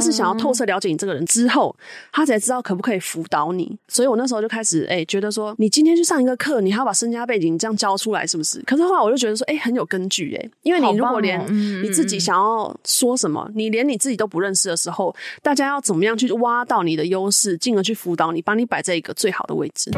他是想要透彻了解你这个人之后，他才知道可不可以辅导你。所以我那时候就开始哎、欸，觉得说，你今天去上一个课，你还要把身家背景这样交出来，是不是？可是后来我就觉得说，哎、欸，很有根据哎、欸，因为你如果连你自己想要说什么，你连你自己都不认识的时候，大家要怎么样去挖到你的优势，进而去辅导你，帮你摆在一个最好的位置。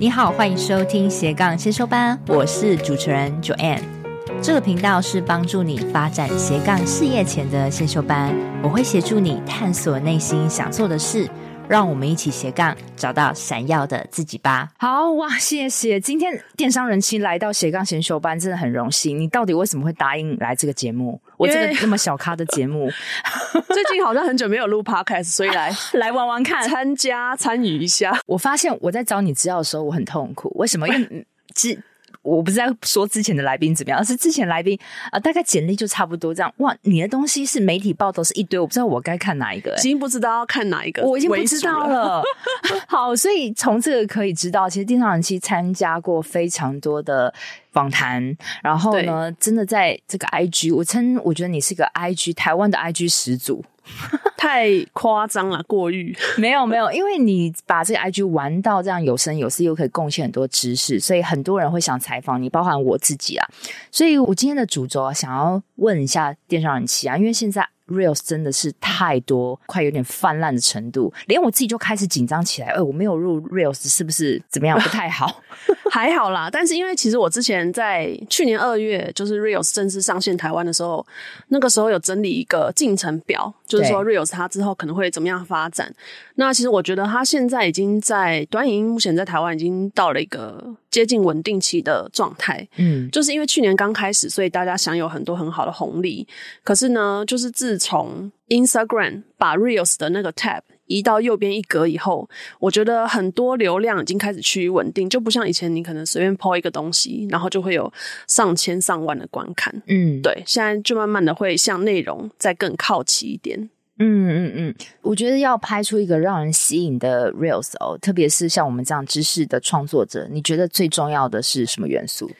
你好，欢迎收听斜杠先修班，我是主持人 Joanne。这个频道是帮助你发展斜杠事业前的先修班，我会协助你探索内心想做的事。让我们一起斜杠，找到闪耀的自己吧。好哇，谢谢。今天电商人妻来到斜杠先修班，真的很荣幸。你到底为什么会答应来这个节目？我这个那么小咖的节目，最近好像很久没有录 podcast，所以来来玩玩看，参加参与一下。我发现我在找你资料的时候，我很痛苦。为什么？因为只。我不是在说之前的来宾怎么样，而是之前来宾啊、呃，大概简历就差不多这样。哇，你的东西是媒体报道是一堆，我不知道我该看哪一个、欸，已经不知道要看哪一个，我已经不知道了。好，所以从这个可以知道，其实电商人妻参加过非常多的访谈，然后呢，真的在这个 IG，我称我觉得你是个 IG 台湾的 IG 始祖。太夸张了，过誉。没有没有，因为你把这个 IG 玩到这样有声有色，又可以贡献很多知识，所以很多人会想采访你，包含我自己啊。所以我今天的主轴啊，想要问一下电商人气啊，因为现在。Reels 真的是太多，快有点泛滥的程度，连我自己就开始紧张起来。哎，我没有入 Reels，是不是怎么样？不太好？还好啦，但是因为其实我之前在去年二月，就是 Reels 正式上线台湾的时候，那个时候有整理一个进程表，就是说 Reels 它之后可能会怎么样发展。那其实我觉得它现在已经在短影音，目前在台湾已经到了一个接近稳定期的状态。嗯，就是因为去年刚开始，所以大家享有很多很好的红利。可是呢，就是自自从 Instagram 把 Reels 的那个 tab 移到右边一格以后，我觉得很多流量已经开始趋于稳定，就不像以前你可能随便 po 一个东西，然后就会有上千上万的观看。嗯，对，现在就慢慢的会向内容再更靠齐一点。嗯嗯嗯，我觉得要拍出一个让人吸引的 Reels 哦，特别是像我们这样知识的创作者，你觉得最重要的是什么元素？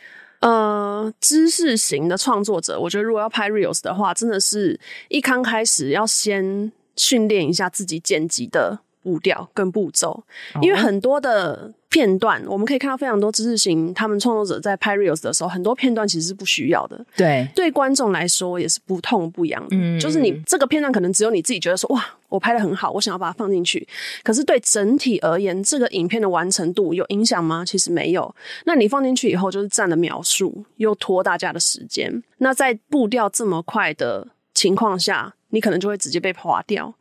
呃，知识型的创作者，我觉得如果要拍 Reels 的话，真的是一刚开始要先训练一下自己剪辑的步调跟步骤，因为很多的片段，我们可以看到非常多知识型他们创作者在拍 Reels 的时候，很多片段其实是不需要的。对，对观众来说也是不痛不痒。嗯，就是你这个片段可能只有你自己觉得说哇。我拍的很好，我想要把它放进去。可是对整体而言，这个影片的完成度有影响吗？其实没有。那你放进去以后，就是占了描述，又拖大家的时间。那在步调这么快的情况下，你可能就会直接被划掉。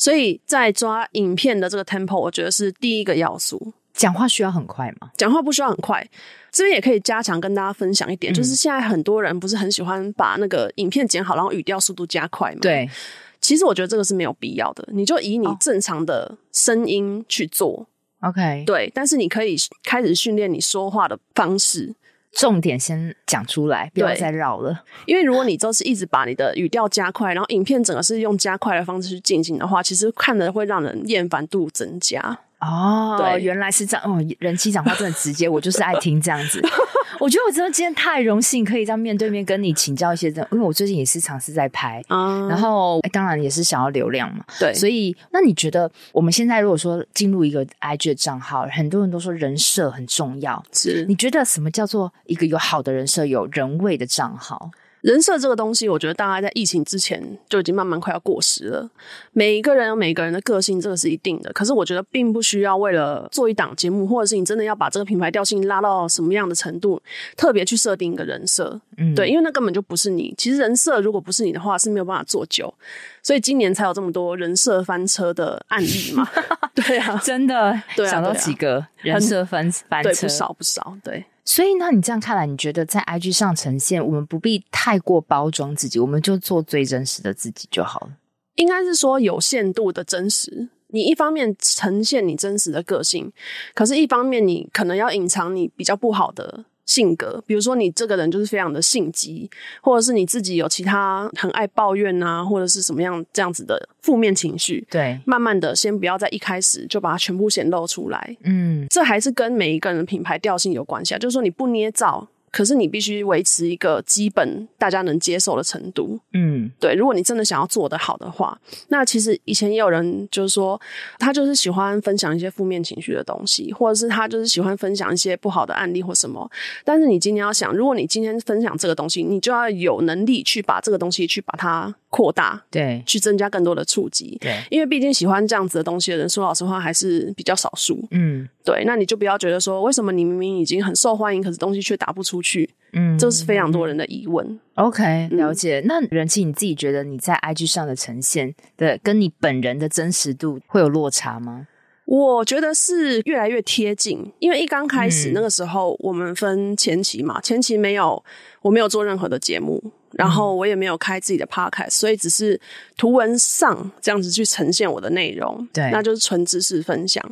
所以在抓影片的这个 tempo，我觉得是第一个要素。讲话需要很快吗？讲话不需要很快。这边也可以加强跟大家分享一点，嗯，就是现在很多人不是很喜欢把那个影片剪好，然后语调速度加快嘛？对。其实我觉得这个是没有必要的，你就以你正常的声音去做，OK，对。但是你可以开始训练你说话的方式，重点先讲出来，不要再绕了。因为如果你就是一直把你的语调加快，然后影片整个是用加快的方式去进行的话，其实看的会让人厌烦度增加。哦，对，原来是这样。哦，人气讲话真的直接，我就是爱听这样子。我觉得我真的今天太荣幸，可以这样面对面跟你请教一些这，因为我最近也是尝试在拍，嗯，然后当然也是想要流量嘛，对，所以那你觉得我们现在如果说进入一个 IG 的账号，很多人都说人设很重要，是？你觉得什么叫做一个有好的人设、有人味的账号？人设这个东西，我觉得大家在疫情之前就已经慢慢快要过时了。每一个人有每一个人的个性，这个是一定的。可是我觉得并不需要为了做一档节目，或者是你真的要把这个品牌调性拉到什么样的程度，特别去设定一个人设。嗯，对，因为那根本就不是你。其实人设如果不是你的话，是没有办法做久。所以今年才有这么多人设翻车的案例嘛。对啊，真的，对啊，想到几个人设翻翻车，对，不少不少，对。所以，那你这样看来，你觉得在 IG 上呈现，我们不必太过包装自己，我们就做最真实的自己就好了。应该是说有限度的真实。你一方面呈现你真实的个性，可是一方面你可能要隐藏你比较不好的。性格，比如说你这个人就是非常的性急，或者是你自己有其他很爱抱怨啊，或者是什么样这样子的负面情绪。对，慢慢的先不要在一开始就把它全部显露出来。嗯，这还是跟每一个人的品牌调性有关系啊。就是说你不捏造，可是你必须维持一个基本大家能接受的程度。嗯，对。如果你真的想要做得好的话，那其实以前也有人就是说，他就是喜欢分享一些负面情绪的东西，或者是他就是喜欢分享一些不好的案例或什么。但是你今天要想，如果你今天分享这个东西，你就要有能力去把这个东西去把它扩大，对，去增加更多的触及，对。因为毕竟喜欢这样子的东西的人，说老实话还是比较少数。嗯，对。那你就不要觉得说，为什么你明明已经很受欢迎，可是东西却打不出去？嗯，这是非常多人的疑问。OK，了解。嗯、那人气你自己觉得你在 IG 上的呈现的跟你本人的真实度会有落差吗？我觉得是越来越贴近，因为一刚开始那个时候，我们分前期嘛，嗯、前期没有，我没有做任何的节目，然后我也没有开自己的 podcast，所以只是图文上这样子去呈现我的内容，对，那就是纯知识分享。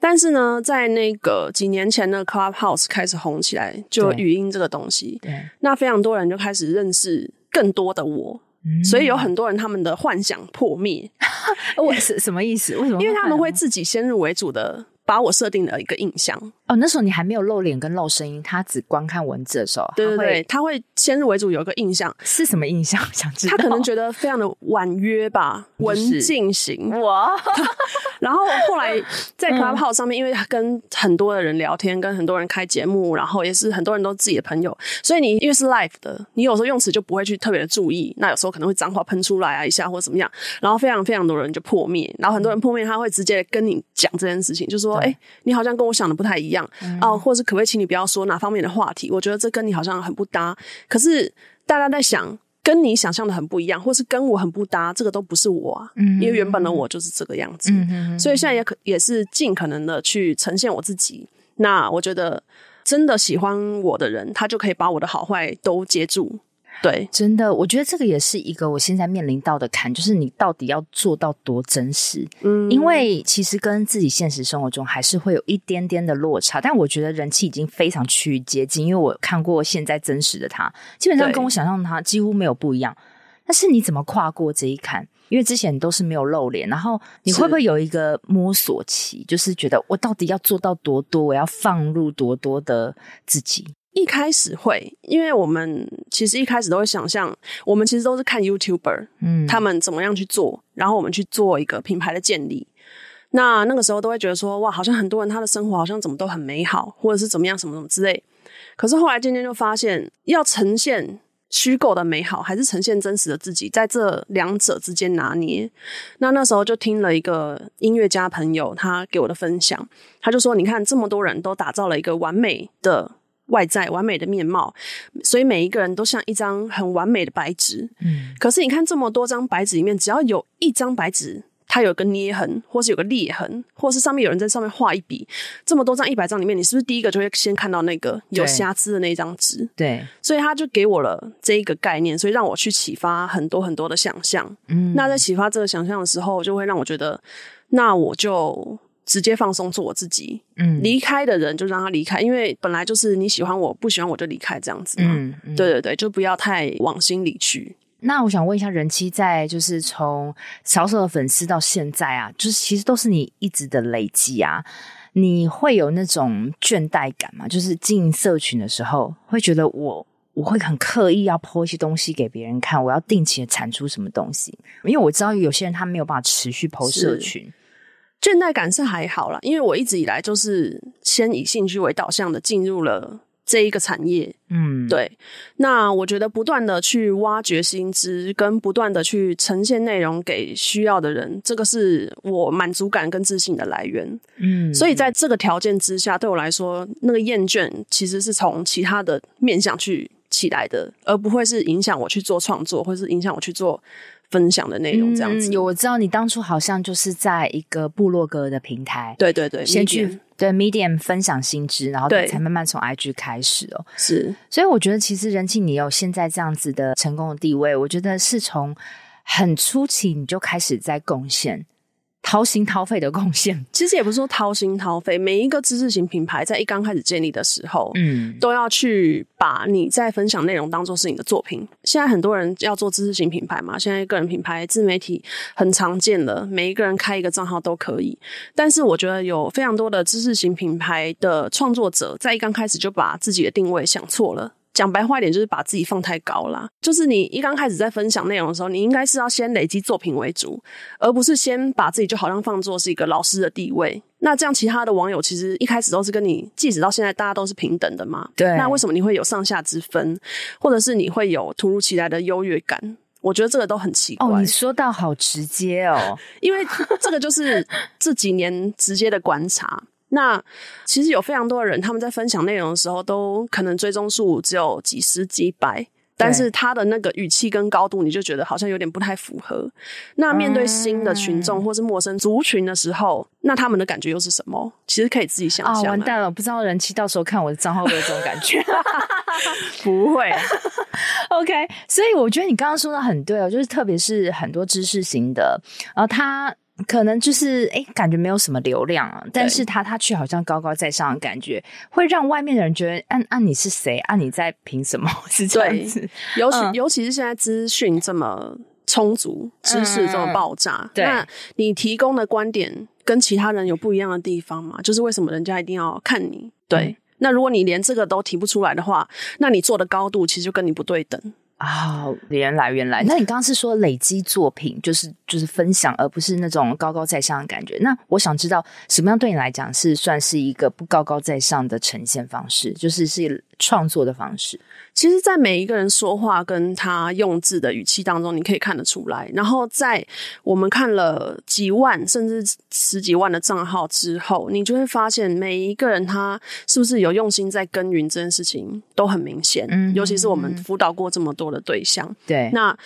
但是呢，在那个几年前的 Clubhouse 开始红起来，就语音这个东西，对，那非常多人就开始认识更多的我，嗯、所以有很多人他们的幻想破灭。我是什么意思？为什么？因为他们会自己先入为主的。把我设定了一个印象哦，那时候你还没有露脸跟露声音，他只观看文字的时候，对对对，他会先入为主有一个印象，是什么印象？想知道？他可能觉得非常的婉约吧，文静型哇。然后后来在 Clubhouse 上面，因为跟很多的人聊天，跟很多人开节目，然后也是很多人都自己的朋友，所以你因为是 live 的，你有时候用词就不会去特别的注意，那有时候可能会脏话喷出来啊一下或者怎么样，然后非常非常多人就破灭，然后很多人破灭，他会直接跟你讲这件事情，就说：“哎，你好像。”跟我想的不太一样啊，或者是可不可以请你不要说哪方面的话题？我觉得这跟你好像很不搭。可是大家在想，跟你想象的很不一样，或是跟我很不搭，这个都不是我啊。嗯，因为原本的我就是这个样子。嗯嗯。所以现在也可也是尽可能的去呈现我自己。那我觉得真的喜欢我的人，他就可以把我的好坏都接住。对，真的，我觉得这个也是一个我现在面临到的坎，就是你到底要做到多真实？嗯，因为其实跟自己现实生活中还是会有一点点的落差，但我觉得人气已经非常趋于接近，因为我看过现在真实的他，基本上跟我想象的他几乎没有不一样。但是你怎么跨过这一坎？因为之前都是没有露脸，然后你会不会有一个摸索期？就是觉得我到底要做到多多，我要放入多多的自己？一开始会，因为我们其实一开始都会想象，我们其实都是看 YouTuber，嗯，他们怎么样去做，然后我们去做一个品牌的建立。那那个时候都会觉得说，哇，好像很多人他的生活好像怎么都很美好，或者是怎么样什么什么之类。可是后来渐渐就发现，要呈现虚构的美好，还是呈现真实的自己，在这两者之间拿捏。那那时候就听了一个音乐家朋友他给我的分享，他就说，你看这么多人都打造了一个完美的。外在完美的面貌，所以每一个人都像一张很完美的白纸。嗯，可是你看这么多张白纸里面，只要有一张白纸，它有个捏痕，或是有个裂痕，或是上面有人在上面画一笔，这么多张一百张里面，你是不是第一个就会先看到那个有瑕疵的那一张纸？对，所以他就给我了这一个概念，所以让我去启发很多很多的想象。嗯，那在启发这个想象的时候，就会让我觉得，那我就。直接放松做我自己，嗯，离开的人就让他离开，因为本来就是你喜欢我，不喜欢我就离开这样子嘛，嗯，嗯，对对对，就不要太往心里去。那我想问一下，人妻在就是从少数的粉丝到现在啊，就是其实都是你一直的累积啊，你会有那种倦怠感吗？就是经营社群的时候，会觉得我我会很刻意要 po 一些东西给别人看，我要定期的产出什么东西，因为我知道有些人他没有办法持续 po 社群。倦怠感是还好啦，因为我一直以来就是先以兴趣为导向的进入了这一个产业。嗯，对。那我觉得不断的去挖掘新知，跟不断的去呈现内容给需要的人，这个是我满足感跟自信的来源。嗯，所以在这个条件之下，对我来说，那个厌倦其实是从其他的面向去起来的，而不会是影响我去做创作，或是影响我去做。分享的内容这样子，嗯，有我知道你当初好像就是在一个部落格的平台，对对对，先去对 Medium 分享新知，然后才慢慢从 IG 开始哦。是，所以我觉得其实人气你有现在这样子的成功的地位，我觉得是从很初期你就开始在贡献。掏心掏肺的贡献，其实也不是说掏心掏肺。每一个知识型品牌在一刚开始建立的时候，嗯，都要去把你在分享内容当做是你的作品。现在很多人要做知识型品牌嘛，现在个人品牌、自媒体很常见了，每一个人开一个账号都可以。但是我觉得有非常多的知识型品牌的创作者，在一刚开始就把自己的定位想错了。讲白话一点，就是把自己放太高啦。就是你一刚开始在分享内容的时候，你应该是要先累积作品为主，而不是先把自己就好像放作是一个老师的地位。那这样，其他的网友其实一开始都是跟你，即使到现在大家都是平等的嘛。对。那为什么你会有上下之分，或者是你会有突如其来的优越感？我觉得这个都很奇怪。哦，你说到好直接哦，因为这个就是这几年直接的观察。那其实有非常多的人，他们在分享内容的时候，都可能追踪数只有几十几百，但是他的那个语气跟高度，你就觉得好像有点不太符合。那面对新的群众或是陌生族群的时候，那他们的感觉又是什么？其实可以自己想象。啊，完蛋了，不知道人气到时候看我的账号会有这种感觉？不会。OK，所以我觉得你刚刚说的很对哦，就是特别是很多知识型的，然后他。可能就是哎，感觉没有什么流量啊，但是他他却好像高高在上的感觉，会让外面的人觉得，按、啊、按、啊、你是谁？按、啊、你在凭什么？是这样子。尤其、嗯、尤其是现在资讯这么充足，知识这么爆炸，嗯、对，那你提供的观点跟其他人有不一样的地方吗？就是为什么人家一定要看你？对，嗯、那如果你连这个都提不出来的话，那你做的高度其实就跟你不对等。啊、原来原来，那你刚刚是说累积作品，就是就是分享，而不是那种高高在上的感觉。那我想知道，什么样对你来讲是算是一个不高高在上的呈现方式，就是是创作的方式？其实，在每一个人说话跟他用字的语气当中，你可以看得出来。然后，在我们看了几万甚至十几万的账号之后，你就会发现每一个人他是不是有用心在耕耘这件事情都很明显。嗯，尤其是我们辅导过这么多的对象，对。那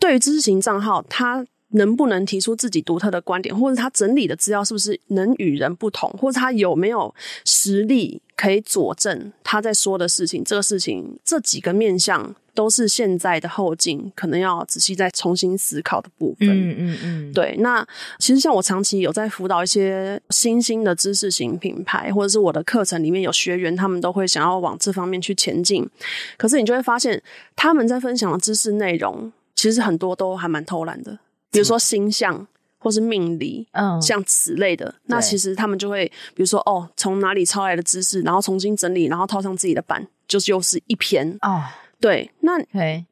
对于知识型账号，他能不能提出自己独特的观点，或者他整理的资料是不是能与人不同，或者他有没有实力？可以佐证他在说的事情，这个事情这几个面向都是现在的后劲可能要仔细再重新思考的部分。嗯嗯嗯，对。那其实像我长期有在辅导一些新兴的知识型品牌，或者是我的课程里面有学员，他们都会想要往这方面去前进。可是你就会发现，他们在分享的知识内容，其实很多都还蛮偷懒的，比如说星象。或是命理，嗯，像此类的，那其实他们就会，比如说，哦，从哪里抄来的知识，然后重新整理，然后套上自己的版，就是又是一篇哦。对，那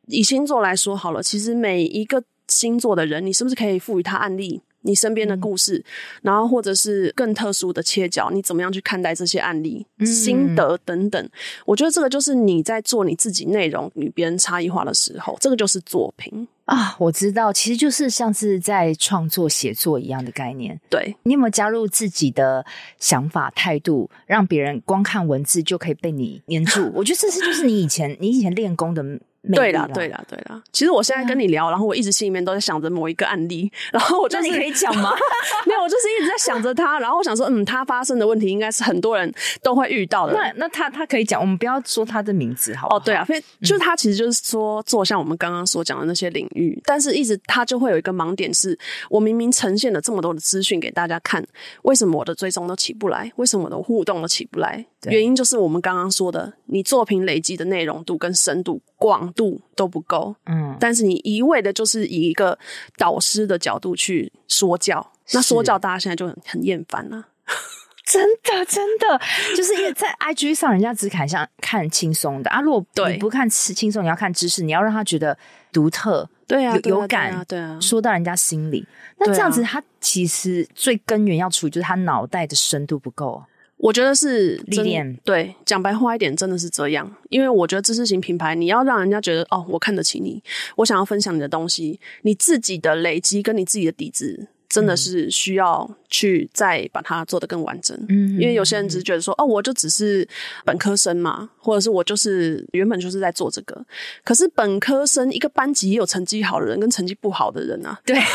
以星座来说好了，其实每一个星座的人，你是不是可以赋予他案例？你身边的故事，嗯，然后或者是更特殊的切角，你怎么样去看待这些案例、嗯、心得等等？我觉得这个就是你在做你自己内容与别人差异化的时候，这个就是作品啊。我知道，其实就是像是在创作写作一样的概念。对，你有没有加入自己的想法态度，让别人光看文字就可以被你黏住？我觉得这是就是你以前你以前练功的。对啦，对啦，对啦。其实我现在跟你聊，嗯、然后我一直心里面都在想着某一个案例，然后我就是你可以讲吗？没有，我就是一直在想着他，然后我想说，嗯，他发生的问题应该是很多人都会遇到的。那那他他可以讲，我们不要说他的名字，好不好？哦，对啊，所以就是他其实就是说做像我们刚刚所讲的那些领域，嗯、但是一直他就会有一个盲点是，是我明明呈现了这么多的资讯给大家看，为什么我的追踪都起不来？为什么我的互动都起不来？原因就是我们刚刚说的，你作品累积的内容度跟深度、广度都不够。嗯，但是你一味的就是以一个导师的角度去说教，那说教大家现在就很很厌烦了。真的，真的，就是因为在 IG 上，人家只看像看轻松的啊。如果你不看轻松，你要看知识，你要让他觉得独特，对啊，有感，对啊，对啊，说到人家心里。那这样子，他其实最根源要处理就是他脑袋的深度不够。我觉得是历练，对，讲白话一点，真的是这样。因为我觉得知识型品牌，你要让人家觉得哦，我看得起你，我想要分享你的东西，你自己的累积跟你自己的底子，真的是需要去再把它做得更完整。嗯，因为有些人只是觉得说，哦，我就只是本科生嘛，或者是我就是原本就是在做这个。可是本科生一个班级也有成绩好的人跟成绩不好的人啊，对。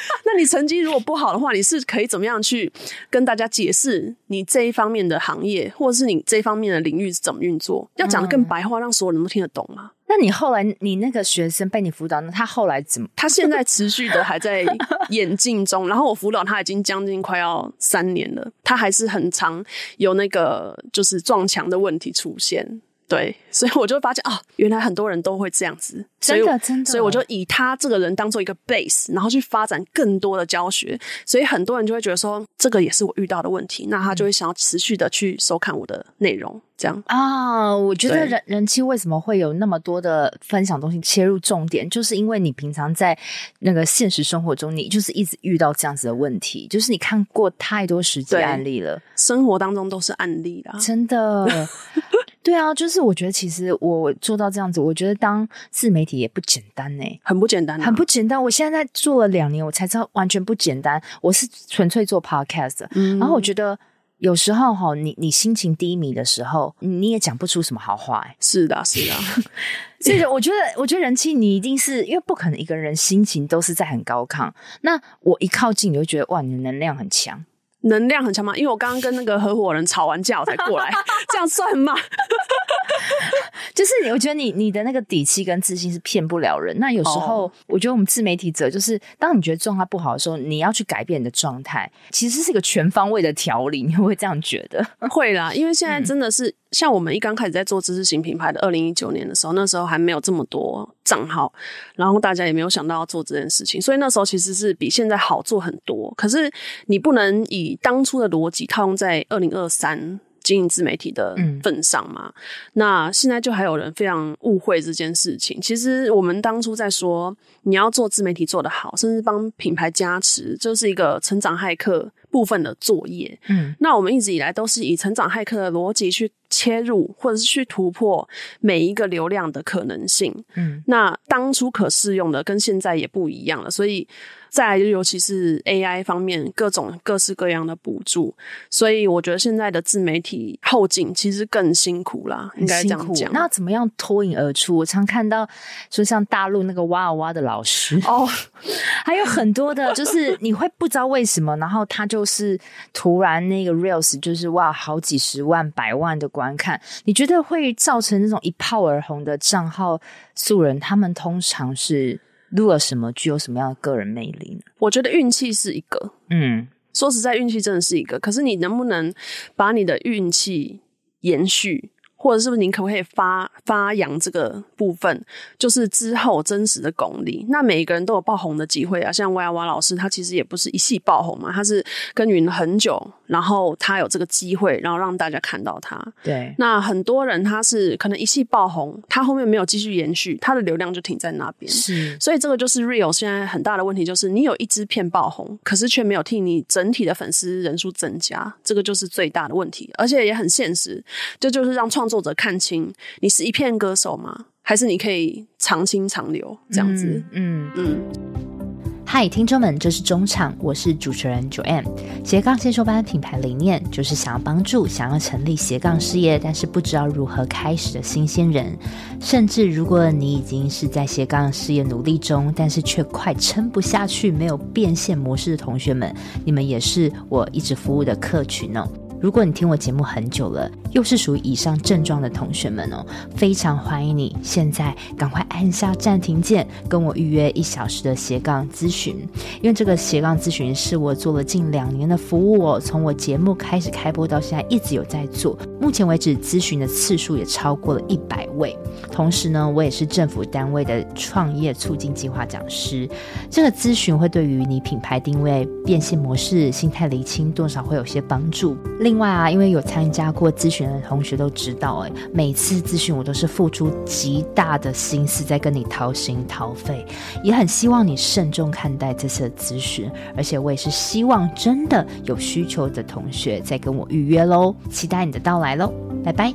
那你成绩如果不好的话，你是可以怎么样去跟大家解释你这一方面的行业，或者是你这一方面的领域是怎么运作？要讲得更白话，让所有人都听得懂吗？那你后来，你那个学生被你辅导，那他后来怎么？他现在持续的还在演进中。然后我辅导他已经将近快要三年了，他还是很常有那个就是撞墙的问题出现。对，所以我就发现啊，原来很多人都会这样子，真的真的，所以我就以他这个人当做一个 base，然后去发展更多的教学，所以很多人就会觉得说，这个也是我遇到的问题，那他就会想要持续的去收看我的内容，这样。啊，我觉得人人气为什么会有那么多的分享东西切入重点，就是因为你平常在那个现实生活中，你就是一直遇到这样子的问题，就是你看过太多实际案例了，生活当中都是案例啦，真的。对啊，就是我觉得其实我做到这样子，我觉得当自媒体也不简单呢，很不简单，很不简单。我现在在做了两年，我才知道完全不简单。我是纯粹做 podcast，嗯，然后我觉得有时候哈，你你心情低迷的时候，你也讲不出什么好话。是的，是的。所以我觉得，我觉得人气你一定是因为不可能一个人心情都是在很高亢。那我一靠近，你就觉得哇，你的能量很强。能量很强吗？因为我刚刚跟那个合伙人吵完架，我才过来，这样算吗？就是我觉得你你的那个底气跟自信是骗不了人。那有时候，oh. 我觉得我们自媒体者就是，当你觉得状态不好的时候，你要去改变你的状态，其实是一个全方位的调理。你会这样觉得？会啦，因为现在真的是、嗯、像我们一刚开始在做知识型品牌的二零一九年的时候，那时候还没有这么多账号，然后大家也没有想到要做这件事情，所以那时候其实是比现在好做很多。可是你不能以当初的逻辑套用在二零二三。经营自媒体的份上嘛，嗯，那现在就还有人非常误会这件事情。其实我们当初在说，你要做自媒体做得好，甚至帮品牌加持，就是一个成长骇客部分的作业。嗯，那我们一直以来都是以成长骇客的逻辑去切入，或者是去突破每一个流量的可能性。嗯，那当初可适用的跟现在也不一样了，所以。再来，就尤其是 AI 方面各种各式各样的补助，所以我觉得现在的自媒体后劲其实更辛苦啦，应该这样讲。那怎么样脱颖而出？我常看到说像大陆那个哇哇哇的老师哦，还有很多的，就是你会不知道为什么，然后他就是突然那个 Reels 就是哇好几十万、百万的观看，你觉得会造成那种一炮而红的账号素人？他们通常是？录了什么，具有什么样的个人魅力呢？我觉得运气是一个，嗯，说实在，运气真的是一个。可是你能不能把你的运气延续？或者是不是您可不可以发发扬这个部分，就是之后真实的功力？那每一个人都有爆红的机会啊，像哇哇老师，他其实也不是一夕爆红嘛，他是耕耘了很久，然后他有这个机会，然后让大家看到他。对，那很多人他是可能一气爆红，他后面没有继续延续，他的流量就停在那边。是，所以这个就是 Real 现在很大的问题，就是你有一支片爆红，可是却没有替你整体的粉丝人数增加，这个就是最大的问题，而且也很现实，这就，就是让创作者看清你是一片歌手吗？还是你可以长青长流这样子？嗯嗯。嗨，听众们，这是中场，我是主持人 Joanne。斜杠先修班品牌理念就是想要帮助想要成立斜杠事业，但是不知道如何开始的新鲜人，甚至如果你已经是在斜杠事业努力中，但是却快撑不下去，没有变现模式的同学们，你们也是我一直服务的客群呢。如果你听我节目很久了，又是属于以上症状的同学们哦，非常欢迎你现在赶快按下暂停键，跟我预约一小时的斜杠咨询。因为这个斜杠咨询是我做了近两年的服务哦，从我节目开始开播到现在一直有在做，目前为止咨询的次数也超过了一百位。同时呢，我也是政府单位的创业促进计划讲师。这个咨询会对于你品牌定位、变现模式、心态厘清多少会有些帮助。另外啊，因为有参加过咨询的同学都知道，哎，每次咨询我都是付出极大的心思在跟你掏心掏肺，也很希望你慎重看待这次的咨询，而且我也是希望真的有需求的同学再跟我预约喽，期待你的到来喽，拜拜。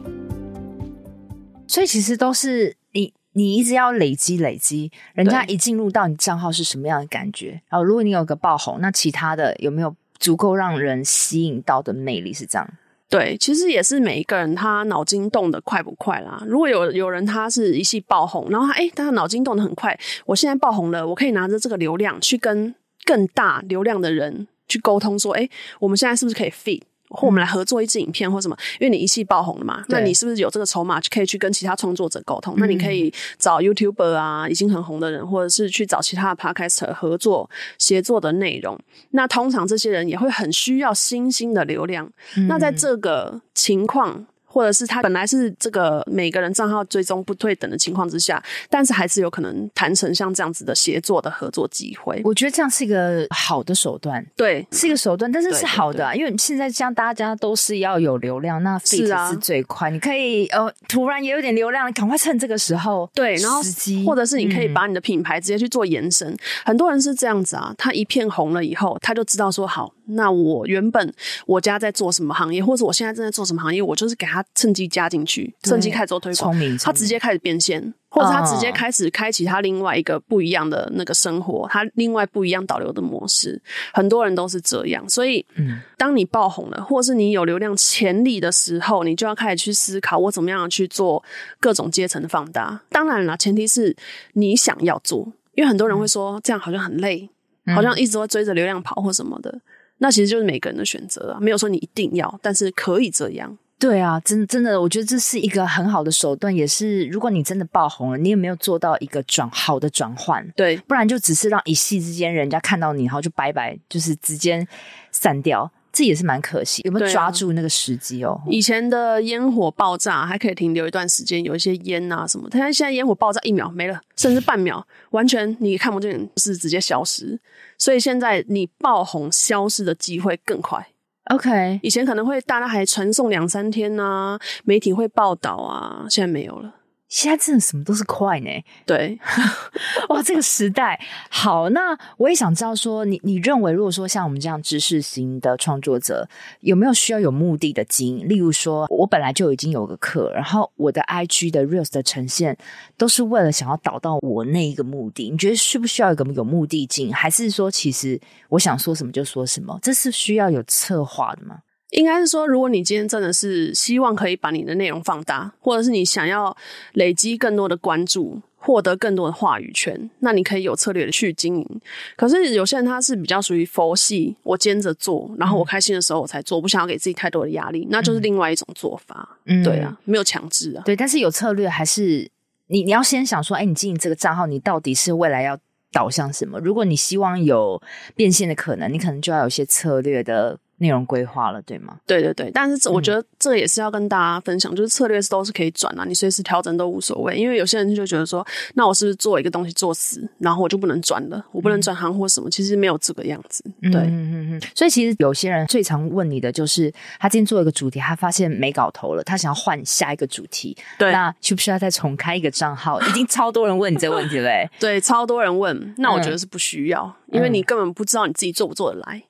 所以其实都是你，你一直要累积累积，人家一进入到你账号是什么样的感觉？然后如果你有个爆红，那其他的有没有？足够让人吸引到的魅力是这样，对，其实也是每一个人他脑筋动得快不快啦。如果有有人他是一气爆红，然后他诶，他脑筋动得很快，我现在爆红了，我可以拿着这个流量去跟更大流量的人去沟通，说，诶，我们现在是不是可以 feed？或我们来合作一支影片或什么，因为你一气爆红了嘛，那你是不是有这个筹码可以去跟其他创作者沟通？那你可以找 YouTuber 啊，已经很红的人，或者是去找其他的 Podcaster 合作协作的内容。那通常这些人也会很需要新兴的流量。那在这个情况。或者是他本来是这个每个人账号追踪不对等的情况之下，但是还是有可能谈成像这样子的协作的合作机会。我觉得这样是一个好的手段，对，是一个手段，但是是好的，啊，因为现在像大家都是要有流量，那 fit 是最快，你可以呃突然也有点流量，赶快趁这个时候对，然后或者是你可以把你的品牌直接去做延伸，嗯、很多人是这样子啊，他一片红了以后，他就知道说好，那我原本我家在做什么行业，或者我现在正在做什么行业，我就是给他趁机加进去，趁机开始做推广，他直接开始变现。或者他直接开始开启他另外一个不一样的那个生活，他另外不一样导流的模式，很多人都是这样。所以，嗯，当你爆红了，或是你有流量潜力的时候，你就要开始去思考，我怎么样去做各种阶层的放大。当然了，前提是你想要做，因为很多人会说这样好像很累，好像一直会追着流量跑或什么的。那其实就是每个人的选择啊，没有说你一定要，但是可以这样。对啊，真真的，我觉得这是一个很好的手段，也是如果你真的爆红了，你有没有做到一个转好的转换？对，不然就只是让一夕之间人家看到你，然后就拜拜，就是直接散掉，这也是蛮可惜。有没有抓住那个时机哦？啊、以前的烟火爆炸还可以停留一段时间，有一些烟啊什么，但现在烟火爆炸一秒没了，甚至半秒，完全你看不见，是直接消失。所以现在你爆红消失的机会更快。OK，以前可能会大家还传送两三天啊，媒体会报道啊，现在没有了。现在真的什么都是快呢？对，哇，这个时代好。那我也想知道说，你你认为，如果说像我们这样知识型的创作者，有没有需要有目的的经营？例如说，我本来就已经有个课，然后我的 IG 的 Reels 的呈现都是为了想要导到我那一个目的。你觉得需不需要一个有目的经营？还是说，其实我想说什么就说什么？这是需要有策划的吗？应该是说，如果你今天真的是希望可以把你的内容放大，或者是你想要累积更多的关注，获得更多的话语权，那你可以有策略的去经营。可是有些人他是比较属于佛系，我兼着做，然后我开心的时候我才做，我不想要给自己太多的压力，那就是另外一种做法。嗯，对啊，没有强制啊。对，但是有策略还是你你要先想说，哎，你经营这个账号，你到底是未来要导向什么？如果你希望有变现的可能，你可能就要有一些策略的。内容规划了，对吗？对对对，但是我觉得这也是要跟大家分享，嗯、就是策略是都是可以转啊，你随时调整都无所谓。因为有些人就觉得说，那我是不是做一个东西做死，然后我就不能转了，我不能转行或什么？嗯、其实没有这个样子。对，嗯嗯嗯。所以其实有些人最常问你的就是，他今天做一个主题，他发现没搞头了，他想要换下一个主题。对，那需不需要再重开一个账号？已经超多人问你这个问题了。对，超多人问。那我觉得是不需要，嗯、因为你根本不知道你自己做不做得来。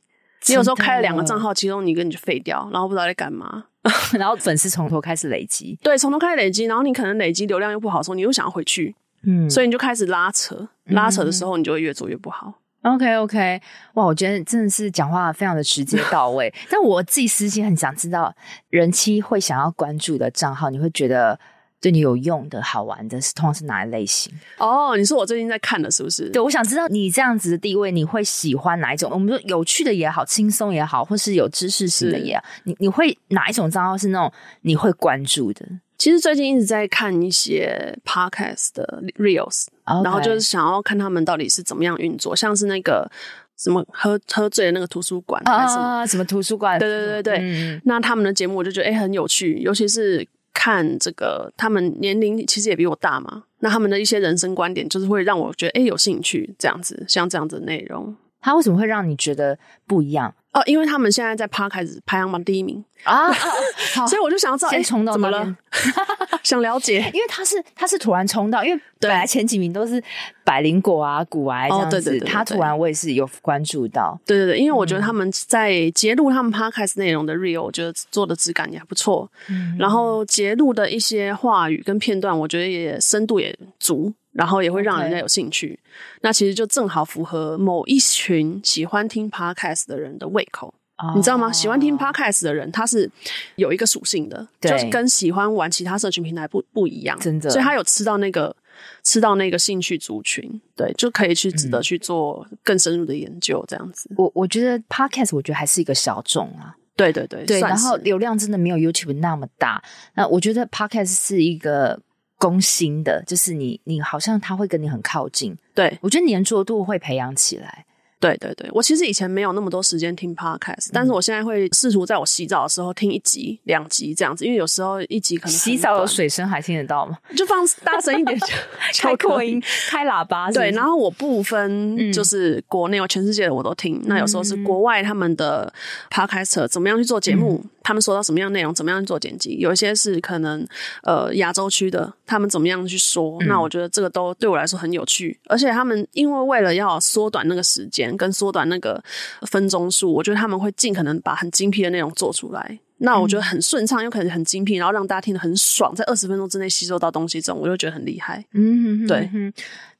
你有时候开了两个账号，其中一个你就废掉，然后不知道在干嘛，然后粉丝从头开始累积。对，从头开始累积，然后你可能累积流量又不好的时候，你又想要回去，嗯，所以你就开始拉扯，拉扯的时候你就会越做越不好。OK OK，哇，我觉得真的是讲话非常的直接到位。但我自己私心很想知道，人妻会想要关注的账号，你会觉得？对你有用的好玩的是通常是哪一类型？哦，你说我最近在看的是不是？对，我想知道你这样子的地位，你会喜欢哪一种？我们说有趣的也好，轻松也好，或是有知识型的也好，你你会哪一种账号是那种你会关注的？其实最近一直在看一些 podcast 的 reels，Okay 然后就是想要看他们到底是怎么样运作，像是那个什么喝喝醉的那个图书馆啊，什么图书馆？对对对对，嗯、那他们的节目我就觉得哎很有趣，尤其是。看这个，他们年龄其实也比我大嘛，那他们的一些人生观点，就是会让我觉得诶有兴趣，这样子，像这样子的内容，他为什么会让你觉得不一样？哦，因为他们现在在 Podcast 排行榜第一名啊，好。所以我就想要知道，哎，冲到怎么了？想了解，因为他是他是突然冲到，因为本来前几名都是百灵果啊、股癌这样子，他突然我也是有关注到，对对对，因为我觉得他们在揭露他们 Podcast 内容的 Real，我觉得做的质感也还不错，嗯、然后揭露的一些话语跟片段，我觉得也深度也足。然后也会让人家有兴趣.那其实就正好符合某一群喜欢听 podcast 的人的胃口，oh. 你知道吗？喜欢听 podcast 的人，他是有一个属性的，就是跟喜欢玩其他社群平台不不一样，真的。所以他有吃到那个吃到那个兴趣族群，对，就可以去值得去做更深入的研究，这样子。我我觉得 podcast 我觉得还是一个小众啊，对对对对，然后流量真的没有 YouTube 那么大，那我觉得 podcast 是一个。攻心的，就是你，你好像他会跟你很靠近，对，我觉得粘着度会培养起来。对对对，我其实以前没有那么多时间听 podcast，、嗯、但是我现在会试图在我洗澡的时候听一集、两集这样子，因为有时候一集可能洗澡有水声还听得到吗？就放大声一点就，开扩音、开喇叭是是。对，然后我不分就是国内、或、全世界的我都听。那有时候是国外他们的 podcaster 怎么样去做节目、嗯，他们说到什么样内容，怎么样去做剪辑。有一些是可能呃亚洲区的，他们怎么样去说、嗯。那我觉得这个都对我来说很有趣，而且他们因为为了要缩短那个时间。跟缩短那个分钟数，我觉得他们会尽可能把很精辟的内容做出来。那我觉得很顺畅，又可能很精辟，然后让大家听得很爽，在二十分钟之内吸收到东西，这种我就觉得很厉害。嗯，对，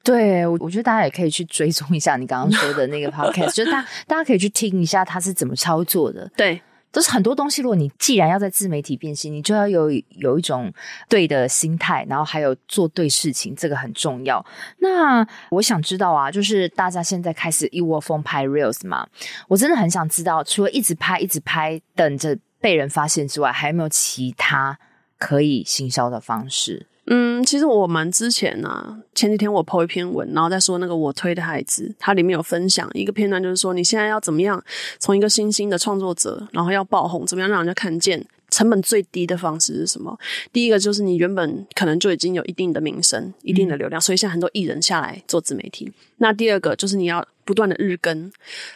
对，我我觉得大家也可以去追踪一下你刚刚说的那个 podcast，就是大大家可以去听一下他是怎么操作的。对。都是很多东西。如果你既然要在自媒体变现，你就要有有一种对的心态，然后还有做对事情，这个很重要。那我想知道啊，就是大家现在开始一窝蜂拍 Reels 嘛，我真的很想知道，除了一直拍、一直拍，等着被人发现之外，还有没有其他可以行销的方式？嗯，其实我们之前呢、啊，前几天我 po 一篇文，然后在说那个我推的孩子，它里面有分享一个片段，就是说你现在要怎么样从一个新兴的创作者，然后要爆红，怎么样让人家看见。成本最低的方式是什么？第一个就是你原本可能就已经有一定的名声、一定的流量，嗯、所以现在很多艺人下来做自媒体。那第二个就是你要不断的日更，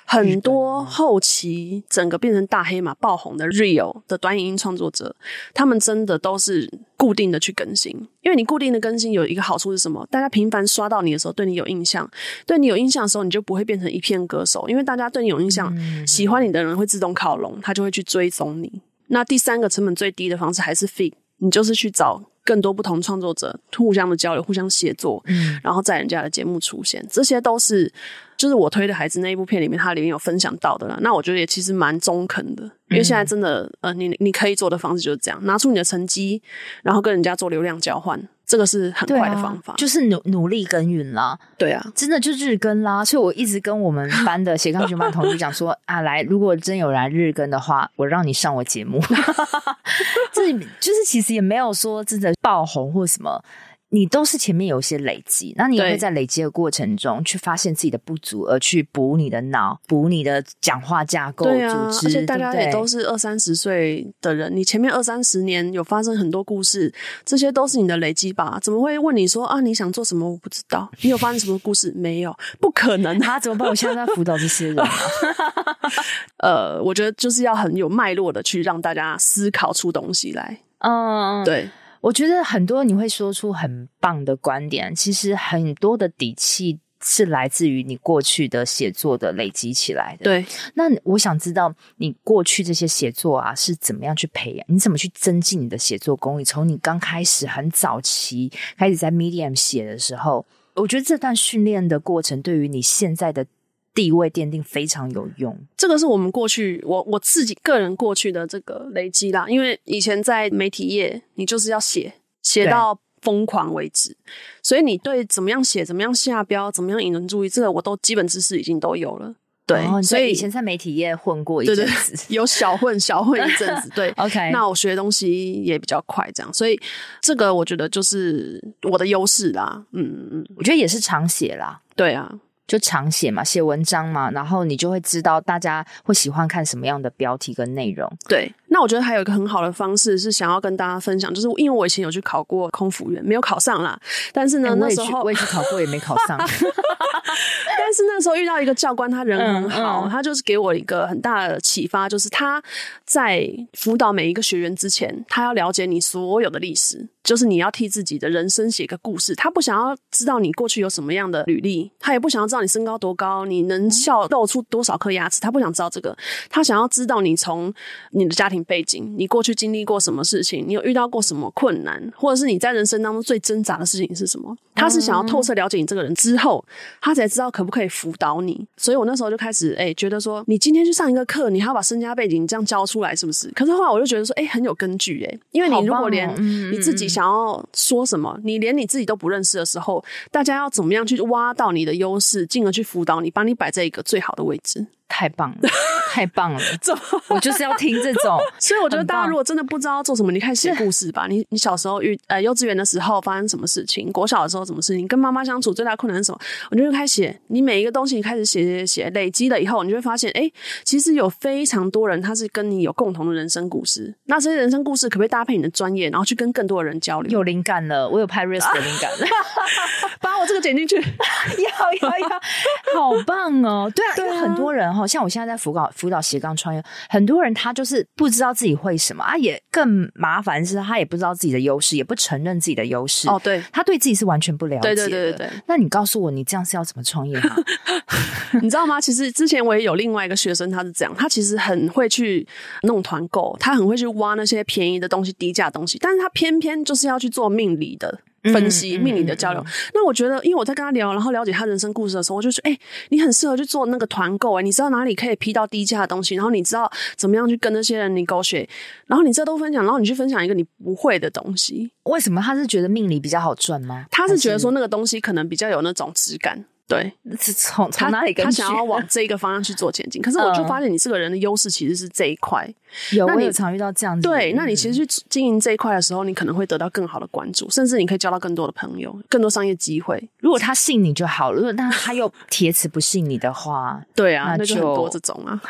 很多后期整个变成大黑马爆红的 Real 的短影音创作者，他们真的都是固定的去更新，因为你固定的更新有一个好处是什么？大家频繁刷到你的时候，对你有印象，对你有印象的时候，你就不会变成一片歌手，因为大家对你有印象，嗯、喜欢你的人会自动靠拢，他就会去追踪你。那第三个成本最低的方式还是 feed，你就是去找更多不同创作者，互相的交流，互相协作，嗯，然后在人家的节目出现，这些都是就是我推的孩子那一部片里面，它里面有分享到的啦。那我觉得也其实蛮中肯的，因为现在真的，呃，你你可以做的方式就是这样，拿出你的成绩，然后跟人家做流量交换。这个是很快的方法，啊、就是努努力耕耘啦。对啊，真的就日更啦。所以我一直跟我们班的斜杠学霸同学讲说啊，来，如果真有人日更的话，我让你上我节目。这就是其实也没有说真的爆红或什么。你都是前面有一些累积，那你也会在累积的过程中去发现自己的不足，而去补你的脑，补你的讲话架构。对啊，组织，而且大家也都是二三十岁的人，你前面二三十年有发生很多故事，这些都是你的累积吧？怎么会问你说啊？你想做什么？我不知道。你有发生什么故事？没有，不可能。他怎么办？我现在在辅导这些人啊。呃，我觉得就是要很有脉络的去让大家思考出东西来。嗯，对。我觉得很多你会说出很棒的观点，其实很多的底气是来自于你过去的写作的累积起来的。对，那我想知道你过去这些写作啊是怎么样去培养？你怎么去增进你的写作功力？从你刚开始很早期开始在 Medium 写的时候，我觉得这段训练的过程对于你现在的。地位奠定非常有用，这个是我们过去我我自己个人过去的这个累积啦。因为以前在媒体业，你就是要写写到疯狂为止，所以你对怎么样写、怎么样下标、怎么样引人注意，这个我都基本知识已经都有了。对，哦、所以以前在媒体业混过一阵子，对对对，有小混小混一阵子。对，OK，那我学的东西也比较快，这样，所以这个我觉得就是我的优势啦。嗯嗯，我觉得也是常写啦。对啊。就常写嘛，写文章嘛，然后你就会知道大家会喜欢看什么样的标题跟内容。对，那我觉得还有一个很好的方式是想要跟大家分享，就是因为我以前有去考过空服员，没有考上啦。但是呢，欸、那时候我也去考过，也没考上。但是那时候遇到一个教官，他人很好，嗯嗯，他就是给我一个很大的启发，就是他在辅导每一个学员之前，他要了解你所有的历史。就是你要替自己的人生写个故事，他不想要知道你过去有什么样的履历，他也不想要知道你身高多高，你能笑露出多少颗牙齿，他不想知道这个，他想要知道你从你的家庭背景，你过去经历过什么事情，你有遇到过什么困难，或者是你在人生当中最挣扎的事情是什么？他是想要透彻了解你这个人之后，他才知道可不可以辅导你。所以我那时候就开始哎、欸，觉得说你今天去上一个课，你还要把身家背景这样教出来，是不是？可是后来我就觉得说，哎、欸，很有根据哎、欸，因为你如果连你自己。想要说什么？你连你自己都不认识的时候，大家要怎么样去挖到你的优势，进而去辅导你，把你摆在一个最好的位置？太棒了！太棒了，我就是要听这种。所以我觉得大家如果真的不知道做什么，你开始写故事吧。你你小时候遇呃幼稚园的时候发生什么事情，国小的时候什么事情，跟妈妈相处最大困难是什么？我就开始写。你每一个东西你开始写写写，累积了以后，你就会发现，哎、欸，其实有非常多人他是跟你有共同的人生故事。那这些人生故事可不可以搭配你的专业，然后去跟更多的人交流？有灵感了，我有拍 risk 的灵感了，把我这个剪进去，要要要，好棒哦！对啊，对啊，因为很多人哈，像我现在在辅导辅导斜杠创业，很多人他就是不知道自己会什么啊，也更麻烦是他也不知道自己的优势，也不承认自己的优势哦，对，他对自己是完全不了解的。对对对对对。那你告诉我，你这样是要怎么创业吗？你知道吗？其实之前我也有另外一个学生，他是这样，他其实很会去弄团购，他很会去挖那些便宜的东西、低价东西，但是他偏偏就是要去做命理的。分析命理的交流，那我觉得，因为我在跟他聊，然后了解他人生故事的时候，我就说，哎、欸，你很适合去做那个团购，哎，你知道哪里可以批到低价的东西，然后你知道怎么样去跟那些人 negotiate，然后你这都分享，然后你去分享一个你不会的东西。为什么他是觉得命理比较好赚吗？他是觉得说那个东西可能比较有那种质感。对，是从从哪里跟他，他想要往 这个方向去做前进，可是我就发现你这个人的优势其实是这一块。有，我有常遇到这样子。对，那你其实去经营这一块的时候，你可能会得到更好的关注，甚至你可以交到更多的朋友，更多商业机会。如果他信你就好了，如果但他又铁齿不信你的话，对啊，那就，那就很多这种啊。